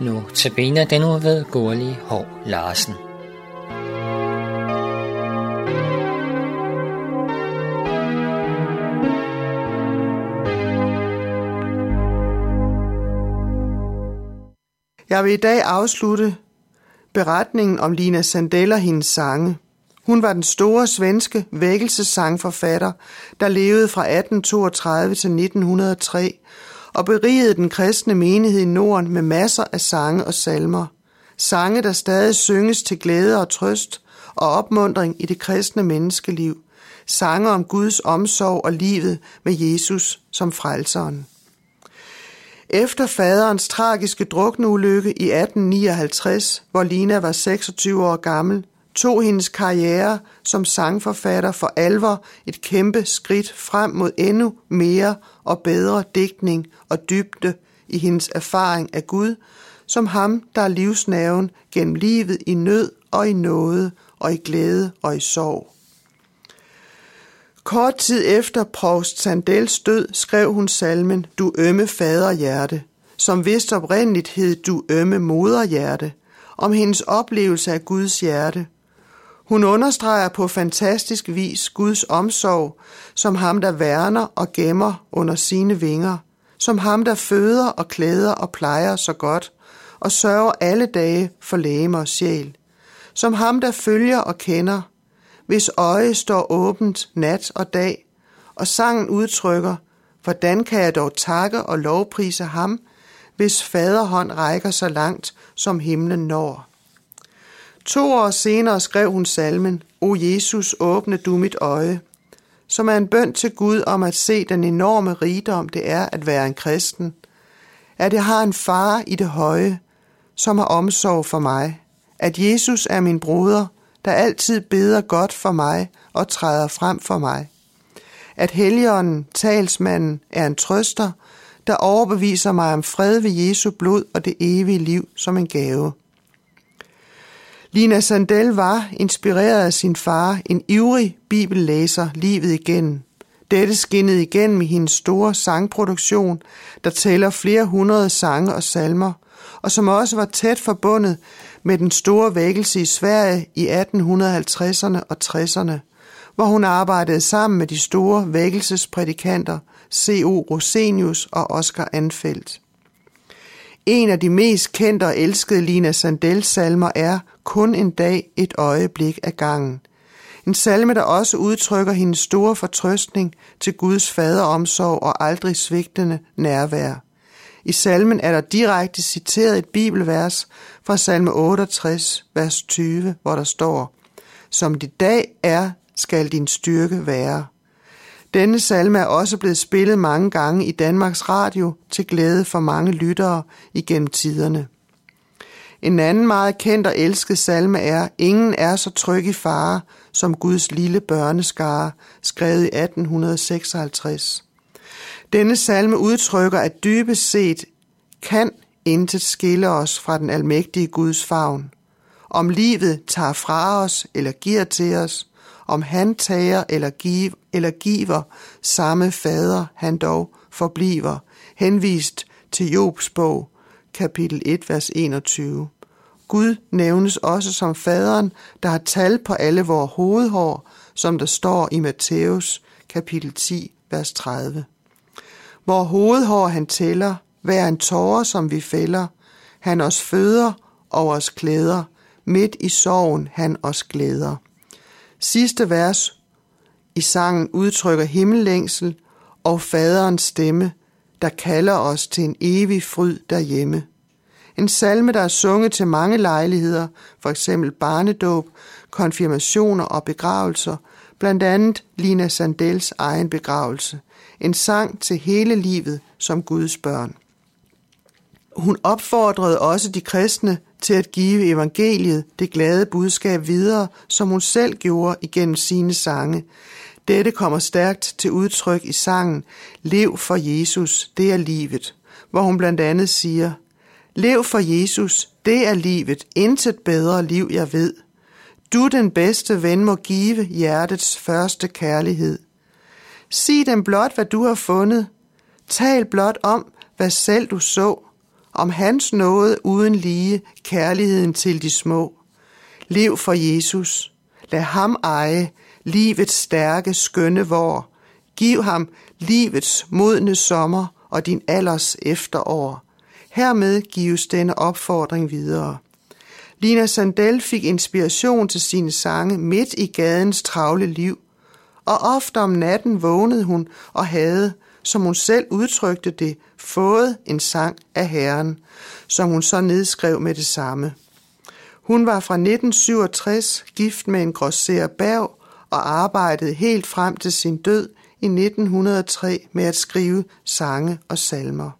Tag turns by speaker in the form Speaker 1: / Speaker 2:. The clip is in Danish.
Speaker 1: Notabene den nu ved Gurli Hov Larsen.
Speaker 2: Jeg vil i dag afslutte beretningen om Lina Sandell og hendes sange. Hun var den store svenske vækkelsessangforfatter, der levede fra 1832 til 1903 og berigede den kristne menighed i Norden med masser af sange og salmer. Sange, der stadig synges til glæde og trøst og opmundring i det kristne menneskeliv. Sange om Guds omsorg og livet med Jesus som frelseren. Efter faderens tragiske drukneulykke i 1859, hvor Lina var 26 år gammel, tog hendes karriere som sangforfatter for alvor et kæmpe skridt frem mod endnu mere og bedre digtning og dybde i hendes erfaring af Gud, som ham, der er livsnaven gennem livet i nød og i nåde og i glæde og i sorg. Kort tid efter Prost Sandels død skrev hun salmen Du ømme faderhjerte, som vist oprindeligt hed Du ømme moderhjerte, om hendes oplevelse af Guds hjerte. Hun understreger på fantastisk vis Guds omsorg, som ham, der værner og gemmer under sine vinger, som ham, der føder og klæder og plejer så godt, og sørger alle dage for læge og sjæl, som ham, der følger og kender, hvis øje står åbent nat og dag, og sangen udtrykker, hvordan kan jeg dog takke og lovprise ham, hvis faderhånd rækker så langt, som himlen når. To år senere skrev hun salmen, O Jesus, åbne du mit øje, som er en bøn til Gud om at se den enorme rigdom, det er at være en kristen. At jeg har en far i det høje, som har omsorg for mig. At Jesus er min broder, der altid beder godt for mig og træder frem for mig. At helligånden, talsmanden, er en trøster, der overbeviser mig om fred ved Jesu blod og det evige liv som en gave. Lina Sandel var, inspireret af sin far, en ivrig bibellæser livet igennem. Dette skinnede igennem i hendes store sangproduktion, der tæller flere hundrede sange og salmer, og som også var tæt forbundet med den store vækkelse i Sverige i 1850'erne og 60'erne, hvor hun arbejdede sammen med de store vækkelsesprædikanter C.O. Rosenius og Oscar Anfeldt. En af de mest kendte og elskede Lina Sandels salmer er kun en dag, et øjeblik af gangen. En salme, der også udtrykker hendes store fortrøstning til Guds faderomsorg og aldrig svigtende nærvær. I salmen er der direkte citeret et bibelvers fra salme 68, vers 20, hvor der står, Som dit dag er, skal din styrke være. Denne salme er også blevet spillet mange gange i Danmarks Radio til glæde for mange lyttere igennem tiderne. En anden meget kendt og elsket salme er Ingen er så tryg i fare som Guds lille børneskare, skrevet i 1856. Denne salme udtrykker, at dybest set kan intet skille os fra den almægtige Guds favn. Om livet tager fra os eller giver til os, om han tager eller, give, eller giver, samme fader han dog forbliver, henvist til Jobs bog, kapitel 1, vers 21. Gud nævnes også som faderen, der har tal på alle vores hovedhår, som der står i Matthæus, kapitel 10, vers 30. Hvor hovedhår han tæller, hver en tårer, som vi fælder, han os føder og os klæder, midt i sorgen han os glæder. Sidste vers i sangen udtrykker himmellængsel og faderens stemme, der kalder os til en evig fryd derhjemme. En salme, der er sunget til mange lejligheder, for eksempel barnedåb, konfirmationer og begravelser, blandt andet Lina Sandels egen begravelse. En sang til hele livet som Guds børn. Hun opfordrede også de kristne til at give evangeliet det glade budskab videre, som hun selv gjorde igennem sine sange. Dette kommer stærkt til udtryk i sangen Lev for Jesus, det er livet, hvor hun blandt andet siger, Lev for Jesus, det er livet, intet bedre liv jeg ved. Du den bedste ven må give hjertets første kærlighed. Sig dem blot, hvad du har fundet. Tal blot om, hvad selv du så, om hans nåde uden lige kærligheden til de små. Lev for Jesus. Lad ham eje livets stærke, skønne vor. Giv ham livets modne sommer og din alders efterår. Hermed gives denne opfordring videre. Lina Sandel fik inspiration til sine sange midt i gadens travle liv, og ofte om natten vågnede hun og havde, som hun selv udtrykte det, fået en sang af Herren, som hun så nedskrev med det samme. Hun var fra 1967 gift med en grosser Berg og arbejdede helt frem til sin død i 1903 med at skrive sange og salmer.